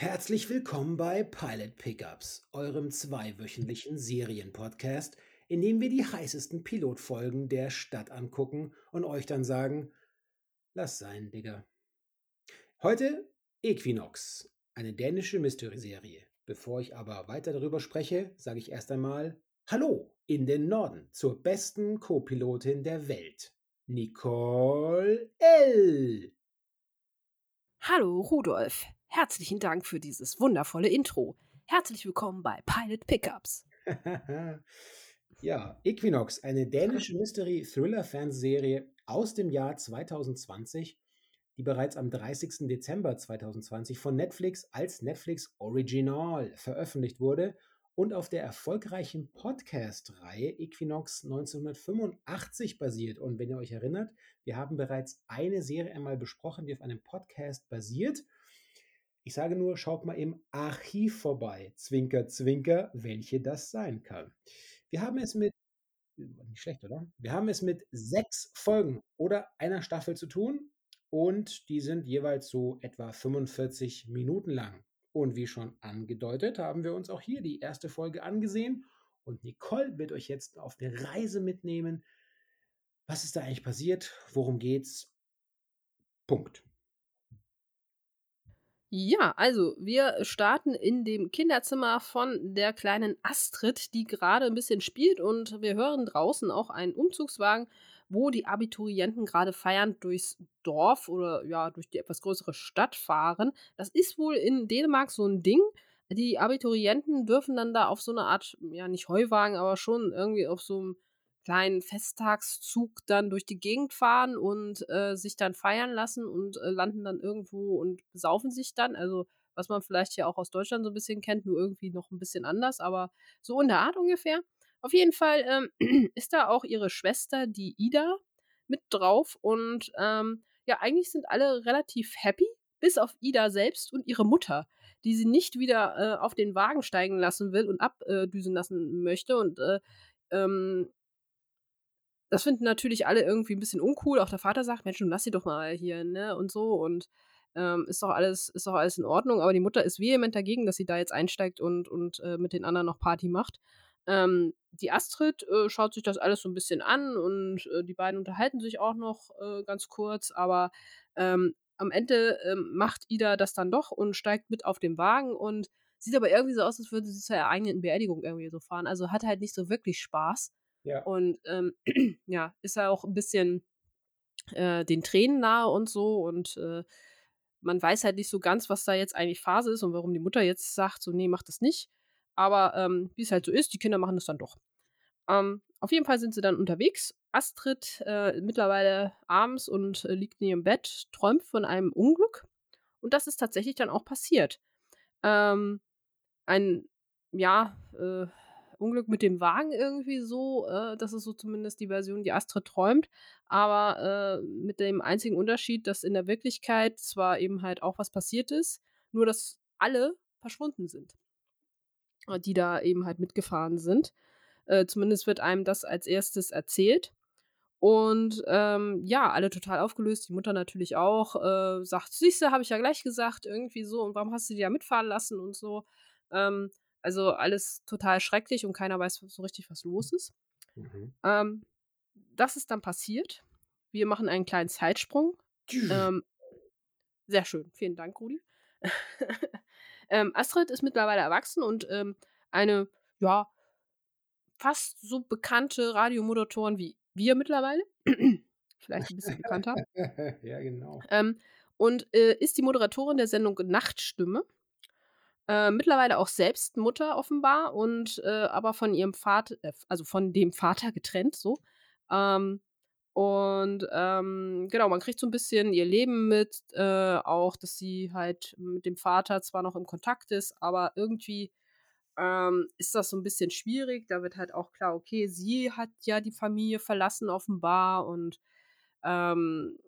Herzlich willkommen bei Pilot Pickups, eurem zweiwöchentlichen Serienpodcast, in dem wir die heißesten Pilotfolgen der Stadt angucken und euch dann sagen, lass sein, Digga. Heute Equinox, eine dänische Mystery-Serie. Bevor ich aber weiter darüber spreche, sage ich erst einmal Hallo in den Norden zur besten Co-Pilotin der Welt, Nicole L. Hallo Rudolf, herzlichen Dank für dieses wundervolle Intro. Herzlich willkommen bei Pilot Pickups. ja, Equinox, eine dänische Mystery-Thriller-Fernsehserie aus dem Jahr 2020, die bereits am 30. Dezember 2020 von Netflix als Netflix Original veröffentlicht wurde und auf der erfolgreichen Podcast-Reihe Equinox 1985 basiert. Und wenn ihr euch erinnert, wir haben bereits eine Serie einmal besprochen, die auf einem Podcast basiert. Ich sage nur, schaut mal im Archiv vorbei. Zwinker, zwinker, welche das sein kann. Wir haben es mit, nicht schlecht, oder? Wir haben es mit sechs Folgen oder einer Staffel zu tun und die sind jeweils so etwa 45 Minuten lang. Und wie schon angedeutet, haben wir uns auch hier die erste Folge angesehen. Und Nicole wird euch jetzt auf eine Reise mitnehmen. Was ist da eigentlich passiert? Worum geht's? Punkt. Ja, also wir starten in dem Kinderzimmer von der kleinen Astrid, die gerade ein bisschen spielt und wir hören draußen auch einen Umzugswagen, wo die Abiturienten gerade feiernd durchs Dorf oder ja, durch die etwas größere Stadt fahren. Das ist wohl in Dänemark so ein Ding. Die Abiturienten dürfen dann da auf so eine Art, ja, nicht Heuwagen, aber schon irgendwie auf so einem kleinen Festtagszug dann durch die Gegend fahren und äh, sich dann feiern lassen und äh, landen dann irgendwo und besaufen sich dann. Also, was man vielleicht ja auch aus Deutschland so ein bisschen kennt, nur irgendwie noch ein bisschen anders, aber so in der Art ungefähr. Auf jeden Fall ähm, ist da auch ihre Schwester, die Ida, mit drauf und ähm, ja, eigentlich sind alle relativ happy, bis auf Ida selbst und ihre Mutter, die sie nicht wieder äh, auf den Wagen steigen lassen will und abdüsen lassen möchte und äh, ähm, das finden natürlich alle irgendwie ein bisschen uncool. Auch der Vater sagt, Mensch, lass sie doch mal hier, ne, und so. Und ähm, ist doch alles, ist doch alles in Ordnung. Aber die Mutter ist vehement dagegen, dass sie da jetzt einsteigt und, und äh, mit den anderen noch Party macht. Ähm, die Astrid äh, schaut sich das alles so ein bisschen an und äh, die beiden unterhalten sich auch noch äh, ganz kurz, aber ähm, am Ende ähm, macht Ida das dann doch und steigt mit auf den Wagen und sieht aber irgendwie so aus, als würde sie zur eigenen Beerdigung irgendwie so fahren. Also hat halt nicht so wirklich Spaß. Ja. Und ähm, ja, ist ja auch ein bisschen äh, den Tränen nahe und so und äh, man weiß halt nicht so ganz, was da jetzt eigentlich Phase ist und warum die Mutter jetzt sagt, so, nee, mach das nicht. Aber ähm, wie es halt so ist, die Kinder machen das dann doch. Ähm, auf jeden Fall sind sie dann unterwegs. Astrid äh, mittlerweile abends und äh, liegt in ihrem Bett, träumt von einem Unglück. Und das ist tatsächlich dann auch passiert. Ähm, ein, ja, äh, Unglück mit dem Wagen irgendwie so. Äh, das ist so zumindest die Version, die Astrid träumt. Aber äh, mit dem einzigen Unterschied, dass in der Wirklichkeit zwar eben halt auch was passiert ist, nur dass alle verschwunden sind. Äh, die da eben halt mitgefahren sind. Äh, zumindest wird einem das als erstes erzählt. Und ähm, ja, alle total aufgelöst, die Mutter natürlich auch, äh, sagt, siehste, habe ich ja gleich gesagt, irgendwie so, und warum hast du die ja mitfahren lassen und so. Ähm, also alles total schrecklich und keiner weiß so richtig, was los ist. Mhm. Ähm, das ist dann passiert. Wir machen einen kleinen Zeitsprung. ähm, sehr schön. Vielen Dank, Rudi. ähm, Astrid ist mittlerweile erwachsen und ähm, eine, ja, fast so bekannte Radiomoderatorin wie wir mittlerweile. Vielleicht ein bisschen bekannter. ja, genau. Ähm, und äh, ist die Moderatorin der Sendung Nachtstimme. Äh, mittlerweile auch selbst Mutter offenbar und äh, aber von ihrem Vater, äh, also von dem Vater getrennt so. Ähm, und ähm, genau, man kriegt so ein bisschen ihr Leben mit, äh, auch, dass sie halt mit dem Vater zwar noch im Kontakt ist, aber irgendwie ähm, ist das so ein bisschen schwierig. Da wird halt auch klar, okay, sie hat ja die Familie verlassen offenbar und ähm,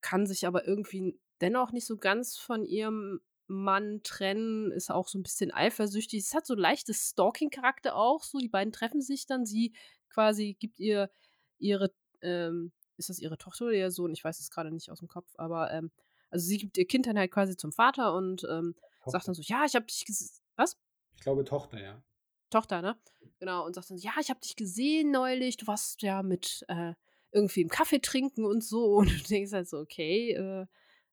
kann sich aber irgendwie dennoch nicht so ganz von ihrem Mann trennen, ist auch so ein bisschen eifersüchtig. Es hat so leichtes Stalking-Charakter auch, so die beiden treffen sich dann, sie quasi gibt ihr ihre, ähm, ist das ihre Tochter oder ihr Sohn? Ich weiß es gerade nicht aus dem Kopf, aber ähm, also sie gibt ihr Kind dann halt quasi zum Vater und ähm, sagt dann so, ja, ich habe dich gesehen. Was? Ich glaube Tochter, ja. Tochter, ne? Genau, und sagt dann, ja, ich habe dich gesehen neulich, du warst ja mit äh, irgendwie im Kaffee trinken und so. Und du denkst halt so, okay, äh,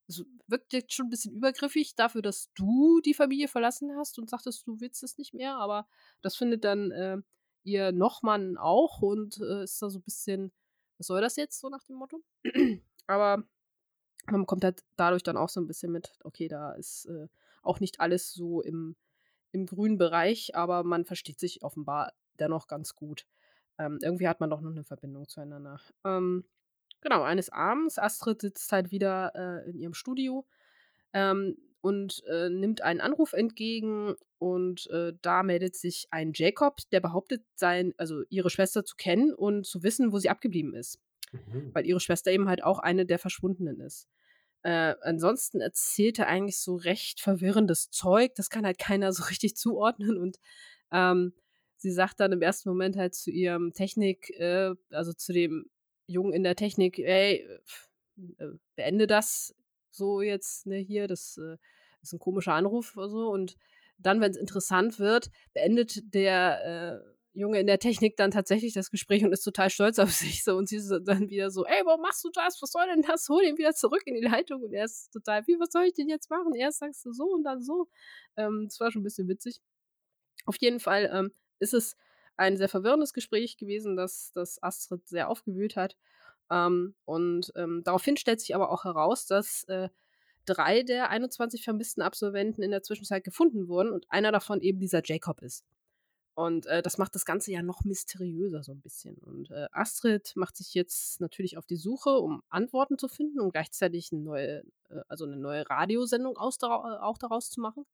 das wirkt jetzt schon ein bisschen übergriffig dafür, dass du die Familie verlassen hast und sagtest, du willst es nicht mehr, aber das findet dann äh, ihr Nochmann auch und äh, ist da so ein bisschen, was soll das jetzt, so nach dem Motto? aber man bekommt halt dadurch dann auch so ein bisschen mit, okay, da ist äh, auch nicht alles so im, im grünen Bereich, aber man versteht sich offenbar dennoch ganz gut. Ähm, irgendwie hat man doch noch eine Verbindung zueinander. Ähm, genau, eines Abends, Astrid sitzt halt wieder äh, in ihrem Studio ähm, und äh, nimmt einen Anruf entgegen und äh, da meldet sich ein Jacob, der behauptet, sein, also ihre Schwester zu kennen und zu wissen, wo sie abgeblieben ist. Mhm. Weil ihre Schwester eben halt auch eine der Verschwundenen ist. Äh, ansonsten erzählt er eigentlich so recht verwirrendes Zeug. Das kann halt keiner so richtig zuordnen. Und ähm, sie sagt dann im ersten Moment halt zu ihrem Technik, äh, also zu dem Jungen in der Technik, ey, äh, beende das so jetzt ne, hier. Das äh, ist ein komischer Anruf oder so. Und dann, wenn es interessant wird, beendet der äh, Junge in der Technik dann tatsächlich das Gespräch und ist total stolz auf sich so und sie ist dann wieder so, ey, warum machst du das? Was soll denn das? Hol ihn wieder zurück in die Leitung und er ist total, wie, was soll ich denn jetzt machen? Erst sagst du so und dann so. Ähm, das war schon ein bisschen witzig. Auf jeden Fall ähm, ist es ein sehr verwirrendes Gespräch gewesen, das, das Astrid sehr aufgewühlt hat. Ähm, und ähm, daraufhin stellt sich aber auch heraus, dass äh, drei der 21 vermissten Absolventen in der Zwischenzeit gefunden wurden und einer davon eben dieser Jacob ist. Und äh, das macht das Ganze ja noch mysteriöser so ein bisschen. Und äh, Astrid macht sich jetzt natürlich auf die Suche, um Antworten zu finden und gleichzeitig eine neue, äh, also eine neue Radiosendung aus, auch daraus zu machen.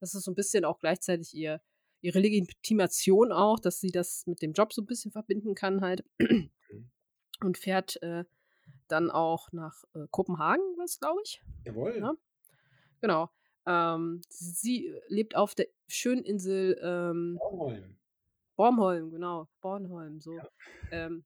Das ist so ein bisschen auch gleichzeitig ihr, ihre Legitimation auch, dass sie das mit dem Job so ein bisschen verbinden kann halt. Mhm. Und fährt äh, dann auch nach äh, Kopenhagen, was glaube ich. Jawohl. Ja? Genau. Ähm, sie lebt auf der schönen Insel ähm, Bornholm. Bornholm, genau. Bornholm, so. Ja. Ähm,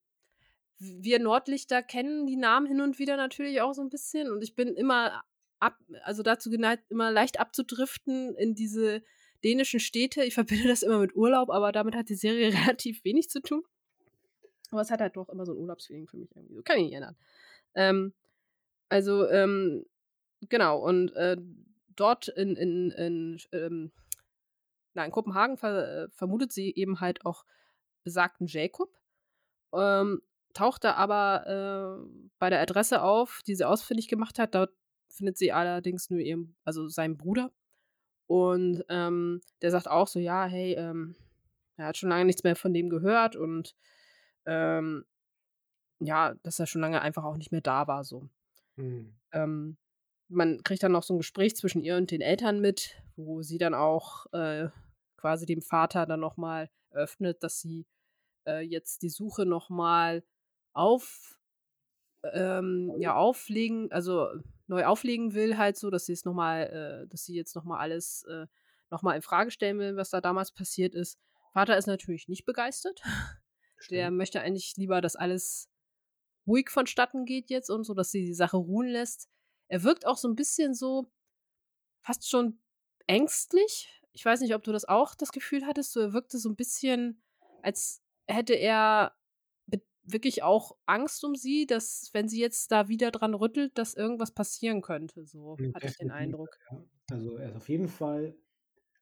wir Nordlichter kennen die Namen hin und wieder natürlich auch so ein bisschen und ich bin immer ab, also dazu geneigt, immer leicht abzudriften in diese dänischen Städte. Ich verbinde das immer mit Urlaub, aber damit hat die Serie relativ wenig zu tun. Aber es hat halt doch immer so ein Urlaubsfeeling für mich irgendwie. So kann ich nicht ändern. Ähm, also, ähm, genau, und äh, dort in, in, in, ähm, na, in Kopenhagen ver, äh, vermutet sie eben halt auch besagten Jacob. Ähm, taucht da aber äh, bei der Adresse auf, die sie ausfindig gemacht hat. Dort findet sie allerdings nur ihren, also seinen Bruder. Und ähm, der sagt auch so, ja, hey, ähm, er hat schon lange nichts mehr von dem gehört und ähm, ja, dass er schon lange einfach auch nicht mehr da war, so. Mhm. Ähm, man kriegt dann noch so ein Gespräch zwischen ihr und den Eltern mit, wo sie dann auch äh, quasi dem Vater dann nochmal öffnet, dass sie äh, jetzt die Suche nochmal auf, ähm, ja, auflegen, also neu auflegen will, halt so, dass sie es nochmal, äh, dass sie jetzt nochmal alles äh, nochmal in Frage stellen will, was da damals passiert ist. Vater ist natürlich nicht begeistert. Stimmt. Der möchte eigentlich lieber, dass alles ruhig vonstatten geht jetzt und so, dass sie die Sache ruhen lässt. Er wirkt auch so ein bisschen so fast schon ängstlich. Ich weiß nicht, ob du das auch das Gefühl hattest. So, er wirkte so ein bisschen, als hätte er wirklich auch Angst um sie, dass, wenn sie jetzt da wieder dran rüttelt, dass irgendwas passieren könnte. So ja, hatte ich den Eindruck. Ja. Also er ist auf jeden Fall,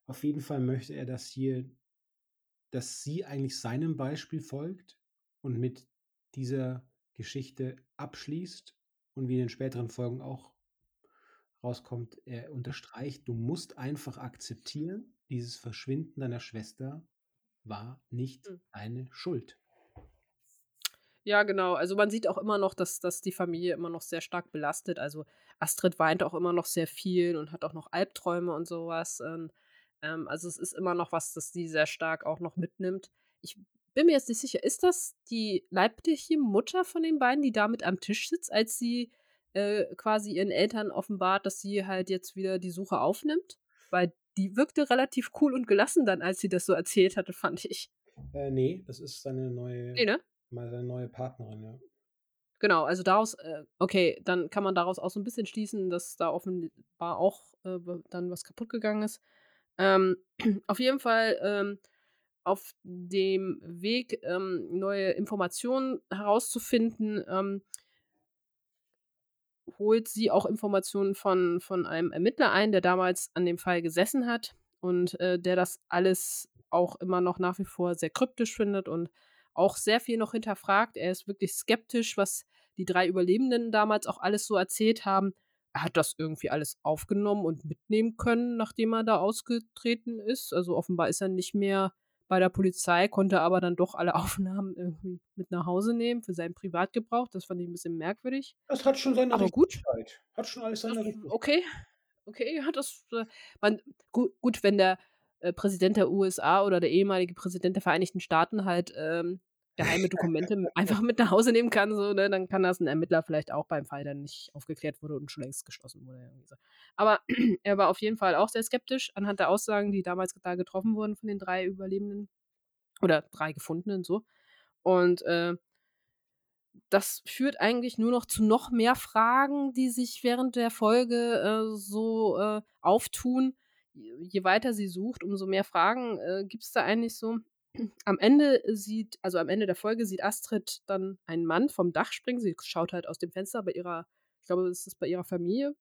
auf jeden Fall möchte er, dass hier, dass sie eigentlich seinem Beispiel folgt und mit dieser Geschichte abschließt und wie in den späteren Folgen auch rauskommt, er unterstreicht, du musst einfach akzeptieren, dieses Verschwinden deiner Schwester war nicht mhm. eine Schuld. Ja, genau. Also man sieht auch immer noch, dass, dass die Familie immer noch sehr stark belastet. Also Astrid weint auch immer noch sehr viel und hat auch noch Albträume und sowas. Und, ähm, also es ist immer noch was, das sie sehr stark auch noch mitnimmt. Ich bin mir jetzt nicht sicher, ist das die leibliche Mutter von den beiden, die da mit am Tisch sitzt, als sie äh, quasi ihren Eltern offenbart, dass sie halt jetzt wieder die Suche aufnimmt. Weil die wirkte relativ cool und gelassen dann, als sie das so erzählt hatte, fand ich. Äh, nee, das ist seine neue, nee, ne? Mal seine neue Partnerin, ja. Genau, also daraus, äh, okay, dann kann man daraus auch so ein bisschen schließen, dass da offenbar auch äh, dann was kaputt gegangen ist. Ähm, auf jeden Fall ähm, auf dem Weg, ähm, neue Informationen herauszufinden, ähm, holt sie auch Informationen von, von einem Ermittler ein, der damals an dem Fall gesessen hat und äh, der das alles auch immer noch nach wie vor sehr kryptisch findet und auch sehr viel noch hinterfragt. Er ist wirklich skeptisch, was die drei Überlebenden damals auch alles so erzählt haben. Er hat das irgendwie alles aufgenommen und mitnehmen können, nachdem er da ausgetreten ist. Also offenbar ist er nicht mehr bei der Polizei, konnte aber dann doch alle Aufnahmen irgendwie mit nach Hause nehmen für seinen Privatgebrauch. Das fand ich ein bisschen merkwürdig. Das hat schon seine Aber gut. Hat schon alles seine Richtigkeit. okay, okay, ja, das, äh, man, gut, gut, wenn der äh, Präsident der USA oder der ehemalige Präsident der Vereinigten Staaten halt ähm, geheime Dokumente einfach mit nach Hause nehmen kann, so, ne, dann kann das ein Ermittler vielleicht auch beim Fall, der nicht aufgeklärt wurde und schon längst geschlossen wurde. So. Aber er war auf jeden Fall auch sehr skeptisch anhand der Aussagen, die damals da getroffen wurden von den drei Überlebenden oder drei Gefundenen so. Und äh, das führt eigentlich nur noch zu noch mehr Fragen, die sich während der Folge äh, so äh, auftun. Je weiter sie sucht, umso mehr Fragen äh, gibt es da eigentlich so. Am Ende sieht, also am Ende der Folge sieht Astrid dann einen Mann vom Dach springen. Sie schaut halt aus dem Fenster bei ihrer, ich glaube, das ist bei ihrer Familie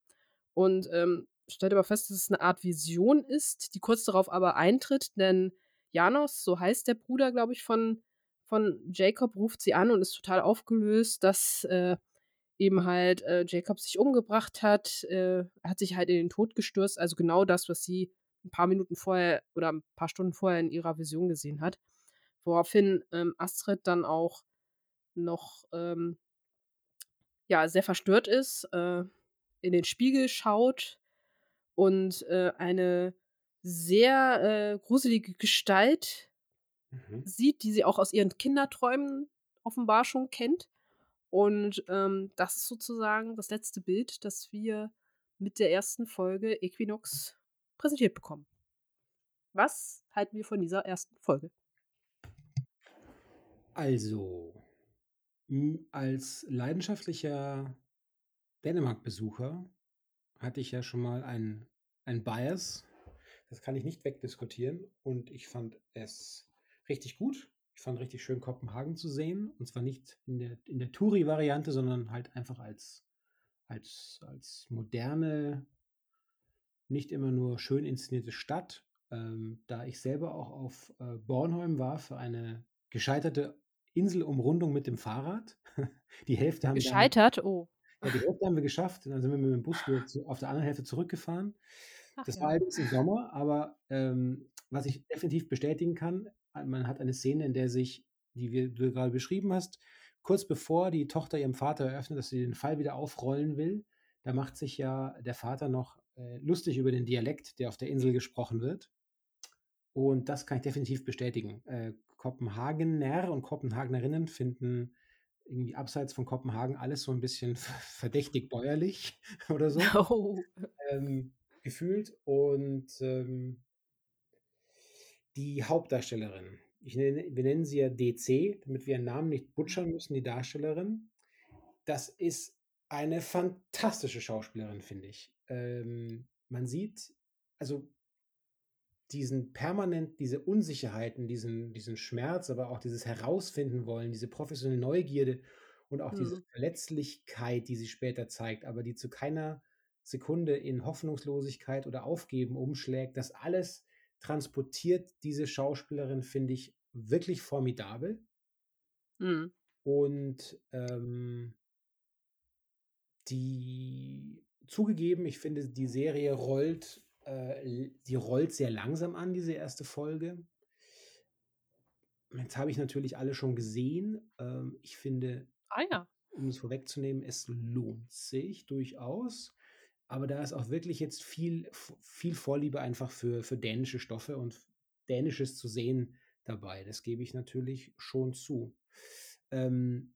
und ähm, stellt aber fest, dass es eine Art Vision ist, die kurz darauf aber eintritt, denn Janos, so heißt der Bruder, glaube ich, von, von Jacob, ruft sie an und ist total aufgelöst, dass äh, eben halt äh, Jacob sich umgebracht hat, äh, hat sich halt in den Tod gestürzt, also genau das, was sie ein paar Minuten vorher oder ein paar Stunden vorher in ihrer Vision gesehen hat. Woraufhin ähm, Astrid dann auch noch ähm, ja, sehr verstört ist, äh, in den Spiegel schaut und äh, eine sehr äh, gruselige Gestalt Mhm. sieht, die sie auch aus ihren Kinderträumen offenbar schon kennt. Und ähm, das ist sozusagen das letzte Bild, das wir mit der ersten Folge Equinox präsentiert bekommen. Was halten wir von dieser ersten Folge? Also, als leidenschaftlicher Dänemark-Besucher hatte ich ja schon mal einen, einen Bias. Das kann ich nicht wegdiskutieren. Und ich fand es richtig gut. Ich fand richtig schön, Kopenhagen zu sehen. Und zwar nicht in der, in der Touri-Variante, sondern halt einfach als, als, als moderne, nicht immer nur schön inszenierte Stadt. Ähm, da ich selber auch auf äh, Bornholm war für eine gescheiterte Inselumrundung mit dem Fahrrad. Die Hälfte haben wir dann, Gescheitert? Oh. ja, die Hälfte haben wir geschafft. Und dann sind wir mit dem Bus zu, auf der anderen Hälfte zurückgefahren. Ach Das ja. war allerdings im Sommer, aber ähm, was ich definitiv bestätigen kann, man hat eine Szene, in der sich, die wir, du gerade beschrieben hast, kurz bevor die Tochter ihrem Vater eröffnet, dass sie den Fall wieder aufrollen will, da macht sich ja der Vater noch äh, lustig über den Dialekt, der auf der Insel gesprochen wird. Und das kann ich definitiv bestätigen. Äh, Kopenhagener und Kopenhagenerinnen finden irgendwie abseits von Kopenhagen alles so ein bisschen verdächtig bäuerlich oder so Oh. ähm, gefühlt. Und ähm, die Hauptdarstellerin, ich nenne, wir nennen sie ja DC, damit wir ihren Namen nicht butchern müssen, die Darstellerin. Das ist eine fantastische Schauspielerin, finde ich. Ähm, man sieht, also diesen permanent, diese Unsicherheiten, diesen, diesen Schmerz, aber auch dieses Herausfinden wollen, diese professionelle Neugierde und auch diese Hm. Verletzlichkeit, die sie später zeigt, aber die zu keiner Sekunde in Hoffnungslosigkeit oder Aufgeben umschlägt, das alles transportiert diese Schauspielerin, finde ich, wirklich formidabel. Hm. Und ähm, die zugegeben, ich finde, die Serie rollt, äh, die rollt sehr langsam an, diese erste Folge. Jetzt habe ich natürlich alle schon gesehen. Ähm, ich finde, Ah ja. um es vorwegzunehmen, es lohnt sich durchaus. Aber da ist auch wirklich jetzt viel, viel Vorliebe einfach für, für dänische Stoffe und Dänisches zu sehen dabei. Das gebe ich natürlich schon zu. Ähm,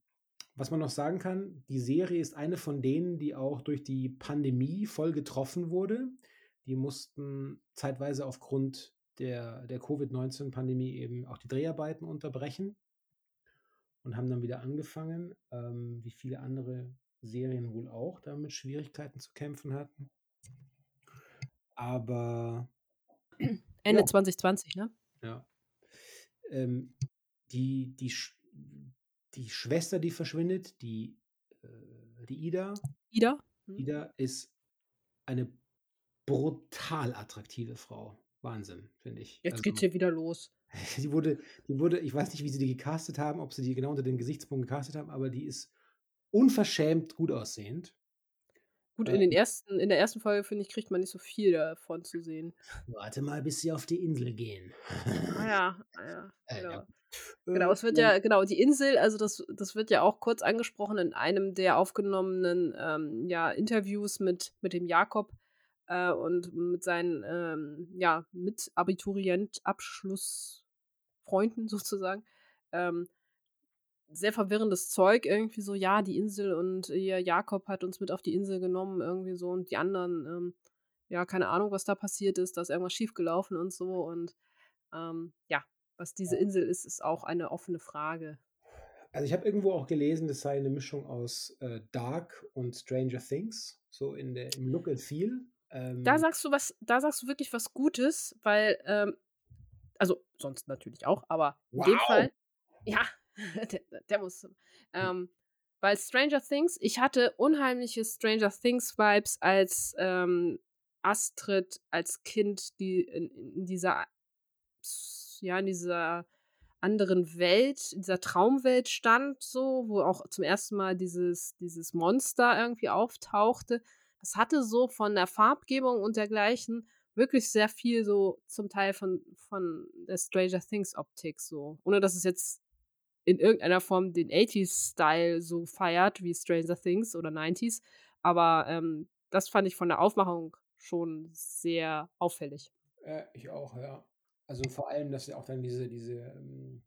was man noch sagen kann, die Serie ist eine von denen, die auch durch die Pandemie voll getroffen wurde. Die mussten zeitweise aufgrund der, der Covid-19-Pandemie eben auch die Dreharbeiten unterbrechen und haben dann wieder angefangen, ähm, wie viele andere Serien wohl auch damit Schwierigkeiten zu kämpfen hatten. Aber Ende Ja. 2020, ne? ja. Ähm, die, die, Sch- die Schwester, die verschwindet, die, äh, die Ida, Ida? Hm? Ida ist eine brutal attraktive Frau. Wahnsinn, finde ich. Jetzt Also, geht's hier wieder los. die wurde, die wurde, ich weiß nicht, wie sie die gecastet haben, ob sie die genau unter den Gesichtspunkten gecastet haben, aber die ist unverschämt gut aussehend. Gut, in, den ersten, in der ersten Folge, finde ich, kriegt man nicht so viel davon zu sehen. Warte mal, bis sie auf die Insel gehen. Ah ja, ah ja, Äh, genau. ja. Genau, Äh, es wird ja, genau, die Insel, also das, das wird ja auch kurz angesprochen in einem der aufgenommenen ähm, ja, Interviews mit, mit dem Jakob äh, und mit seinen ähm, ja, Mit-Abiturient-Abschlussfreunden sozusagen. Ähm, sehr verwirrendes Zeug, irgendwie so, ja, die Insel und ihr Jakob hat uns mit auf die Insel genommen, irgendwie so, und die anderen, ähm, ja, keine Ahnung, was da passiert ist, da ist irgendwas schiefgelaufen und so. Und ähm, ja, was diese Insel ist, ist auch eine offene Frage. Also ich habe irgendwo auch gelesen, das sei eine Mischung aus äh, Dark und Stranger Things, so in der, im Look and Feel. Ähm, Da sagst du was, da sagst du wirklich was Gutes, weil, ähm, also sonst natürlich auch, aber in dem Wow! Fall, ja, der, der muss. Ähm, weil Stranger Things, ich hatte unheimliche Stranger Things Vibes als ähm, Astrid als Kind, die in, in dieser, ja, in dieser anderen Welt, in dieser Traumwelt stand, so, wo auch zum ersten Mal dieses, dieses Monster irgendwie auftauchte. Das hatte so von der Farbgebung und dergleichen wirklich sehr viel so zum Teil von, von der Stranger Things Optik so. Ohne dass es jetzt in irgendeiner Form den 80s-Style so feiert wie Stranger Things oder 90s. Aber ähm, das fand ich von der Aufmachung schon sehr auffällig. Äh, ich auch, ja. Also vor allem, dass sie auch dann diese, diese, ähm,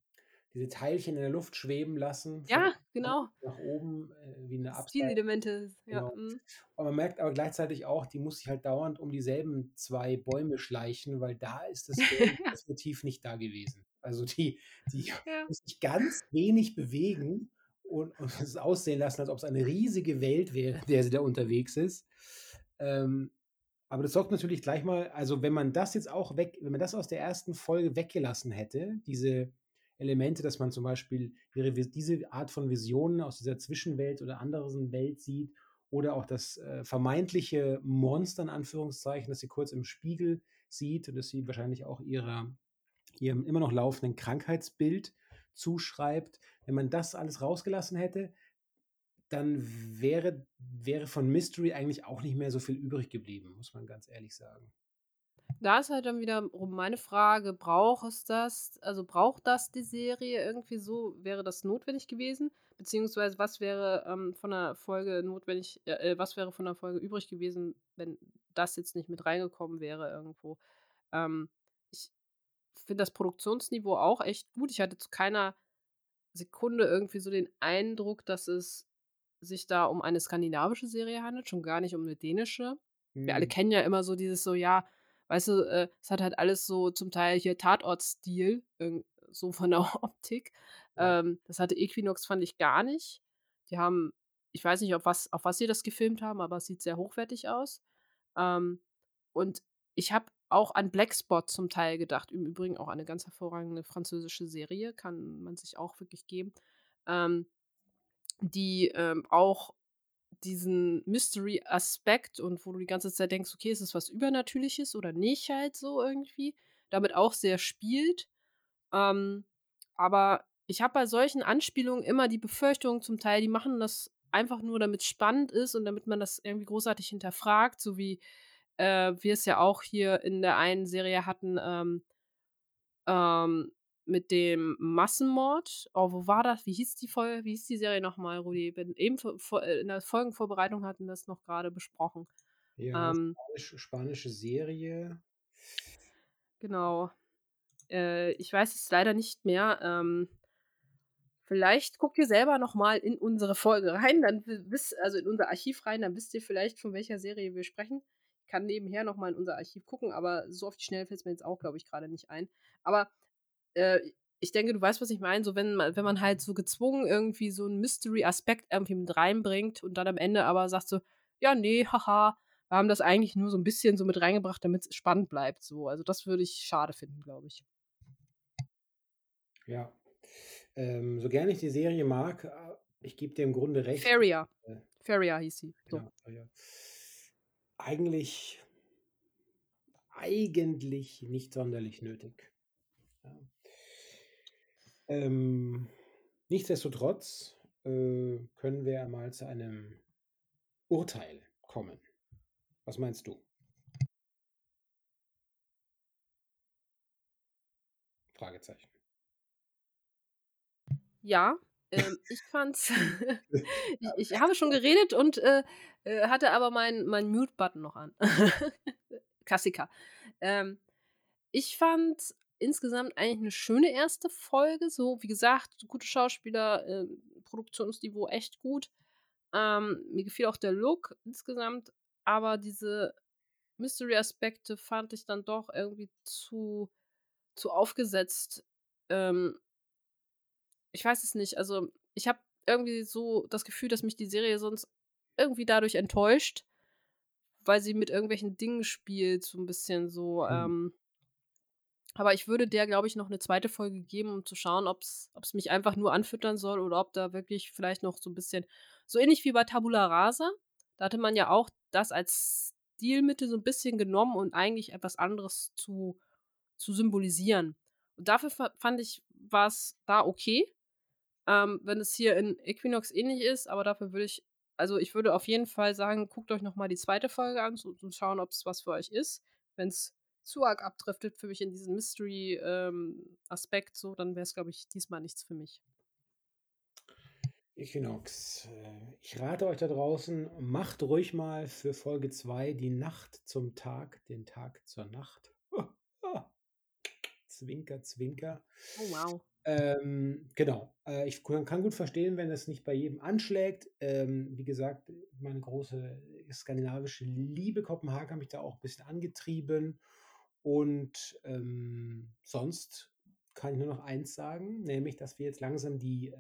diese Teilchen in der Luft schweben lassen. Ja, genau. Nach oben, äh, wie eine Upside. Stilelemente, ja. Genau. mm. Und man merkt aber gleichzeitig auch, die muss sich halt dauernd um dieselben zwei Bäume schleichen, weil da ist das Ja. definitiv nicht da gewesen. Also die, die Ja. sich ganz wenig bewegen und, und es aussehen lassen, als ob es eine riesige Welt wäre, in der sie da unterwegs ist. Ähm, aber das sorgt natürlich gleich mal, also wenn man das jetzt auch weg, wenn man das aus der ersten Folge weggelassen hätte, diese Elemente, dass man zum Beispiel ihre, diese Art von Visionen aus dieser Zwischenwelt oder anderen Welt sieht oder auch das äh, vermeintliche Monster in Anführungszeichen, das sie kurz im Spiegel sieht und das sie wahrscheinlich auch ihrer, ihrem immer noch laufenden Krankheitsbild zuschreibt. Wenn man das alles rausgelassen hätte, dann wäre, wäre von Mystery eigentlich auch nicht mehr so viel übrig geblieben, muss man ganz ehrlich sagen. Da ist halt dann wiederum meine Frage, braucht es das, also braucht das die Serie irgendwie so, wäre das notwendig gewesen? Beziehungsweise was wäre ähm, von der Folge notwendig, äh, äh, was wäre von der Folge übrig gewesen, wenn das jetzt nicht mit reingekommen wäre irgendwo? Ähm, finde das Produktionsniveau auch echt gut. Ich hatte zu keiner Sekunde irgendwie so den Eindruck, dass es sich da um eine skandinavische Serie handelt, schon gar nicht um eine dänische. Wir alle Hm. kennen ja immer so dieses so, ja, weißt du, äh, es hat halt alles so zum Teil hier Tatort-Stil, irgend- so von der Optik. Ja. Ähm, das hatte Equinox, fand ich gar nicht. Die haben, ich weiß nicht, auf was, auf was sie das gefilmt haben, aber es sieht sehr hochwertig aus. Ähm, und ich habe auch an Blackspot zum Teil gedacht. Im Übrigen auch eine ganz hervorragende französische Serie, kann man sich auch wirklich geben. Ähm, die ähm, auch diesen Mystery-Aspekt und wo du die ganze Zeit denkst, okay, ist es was Übernatürliches oder nicht halt so irgendwie, damit auch sehr spielt. Ähm, aber ich habe bei solchen Anspielungen immer die Befürchtung zum Teil, die machen das einfach nur, damit es spannend ist und damit man das irgendwie großartig hinterfragt, so wie äh, wir es ja auch hier in der einen Serie hatten, ähm, ähm, mit dem Massenmord. Oh, wo war das? Wie hieß die Folge? Wie hieß die Serie nochmal, Rudi? Eben äh, in der Folgenvorbereitung hatten wir das noch gerade besprochen. Ja, Ähm, Spanisch, spanische Serie. genau. Äh, ich weiß es leider nicht mehr. Ähm, vielleicht guckt ihr selber nochmal in unsere Folge rein, dann wi- wisst, also in unser Archiv rein, dann wisst ihr vielleicht, von welcher Serie wir sprechen. Ich kann nebenher nochmal in unser Archiv gucken, aber so auf die Schnelle fällt es mir jetzt auch, glaube ich, gerade nicht ein. Aber äh, ich denke, du weißt, was ich meine. So, wenn man, wenn man halt so gezwungen irgendwie so einen Mystery-Aspekt irgendwie mit reinbringt und dann am Ende aber sagt so, ja, nee, haha, Wir haben das eigentlich nur so ein bisschen so mit reingebracht, damit es spannend bleibt. So. Also das würde ich schade finden, glaube ich. Ja. Ähm, so gerne ich die Serie mag, äh, ich gebe dir im Grunde recht. Feria. Äh, Feria hieß sie. So. Genau, ja. Eigentlich, eigentlich nicht sonderlich nötig. Ja. Ähm, nichtsdestotrotz äh, können wir mal zu einem Urteil kommen. Was meinst du? Fragezeichen. Ja, ähm, ich fand's. ich, ich, habe schon geredet und äh, äh, hatte aber meinen mein Mute-Button noch an. Klassiker. Ähm, ich fand insgesamt eigentlich eine schöne erste Folge. So, wie gesagt, gute Schauspieler, äh, Produktionsniveau echt gut. Ähm, mir gefiel auch der Look insgesamt, aber diese Mystery-Aspekte fand ich dann doch irgendwie zu, zu aufgesetzt. Ähm, ich weiß es nicht. Also, ich habe irgendwie so das Gefühl, dass mich die Serie sonst irgendwie dadurch enttäuscht, weil sie mit irgendwelchen Dingen spielt, so ein bisschen so. Mhm. Ähm, aber ich würde der, glaube ich, noch eine zweite Folge geben, um zu schauen, ob es mich einfach nur anfüttern soll oder ob da wirklich vielleicht noch so ein bisschen, so ähnlich wie bei Tabula Rasa, da hatte man ja auch das als Stilmittel so ein bisschen genommen und eigentlich etwas anderes zu, zu symbolisieren. Und dafür fand ich, war es da okay. Ähm, wenn es hier in Equinox ähnlich ist, aber dafür würde ich, also ich würde auf jeden Fall sagen, guckt euch nochmal die zweite Folge an und so schauen, ob es was für euch ist. Wenn es zu arg abdriftet für mich in diesen Mystery-Aspekt, ähm, so, dann wäre es, glaube ich, diesmal nichts für mich. Equinox. Äh, ich rate euch da draußen, macht ruhig mal für Folge 2 die Nacht zum Tag, den Tag zur Nacht. Zwinker, Zwinker. Oh, wow. Ähm, genau. Äh, ich kann gut verstehen, wenn das nicht bei jedem anschlägt. Ähm, wie gesagt, meine große skandinavische Liebe Kopenhagen hat mich da auch ein bisschen angetrieben. Und ähm, sonst kann ich nur noch eins sagen, nämlich, dass wir jetzt langsam die äh,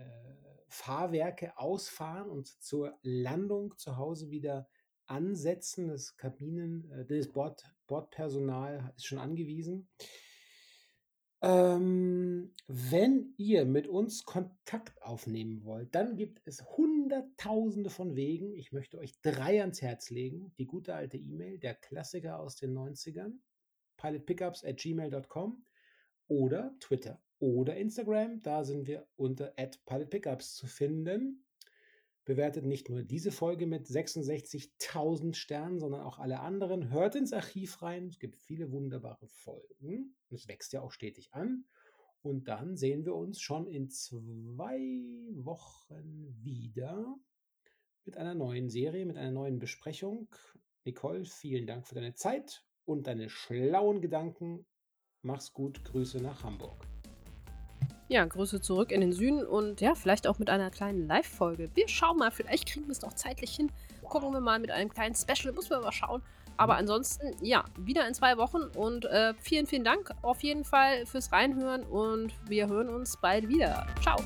Fahrwerke ausfahren und zur Landung zu Hause wieder ansetzen. Das Kabinen, äh, das Bord, Bordpersonal ist schon angewiesen. Ähm, wenn ihr mit uns Kontakt aufnehmen wollt, dann gibt es hunderttausende von Wegen. Ich möchte euch drei ans Herz legen. Die gute alte E-Mail, der Klassiker aus den 90ern, pilotpickups at gmail.com oder Twitter oder Instagram. Da sind wir unter pilotpickups zu finden. Bewertet nicht nur diese Folge mit 66.000 Sternen, sondern auch alle anderen. Hört ins Archiv rein. Es gibt viele wunderbare Folgen. Es wächst ja auch stetig an. Und dann sehen wir uns schon in zwei Wochen wieder mit einer neuen Serie, mit einer neuen Besprechung. Nicole, vielen Dank für deine Zeit und deine schlauen Gedanken. Mach's gut. Grüße nach Hamburg. Ja, Grüße zurück in den Süden und ja, vielleicht auch mit einer kleinen Live-Folge. Wir schauen mal, vielleicht kriegen wir es doch zeitlich hin. Gucken wir mal mit einem kleinen Special, muss man mal schauen. Aber mhm. ansonsten, ja, wieder in zwei Wochen und äh, vielen, vielen Dank auf jeden Fall fürs Reinhören und wir hören uns bald wieder. Ciao.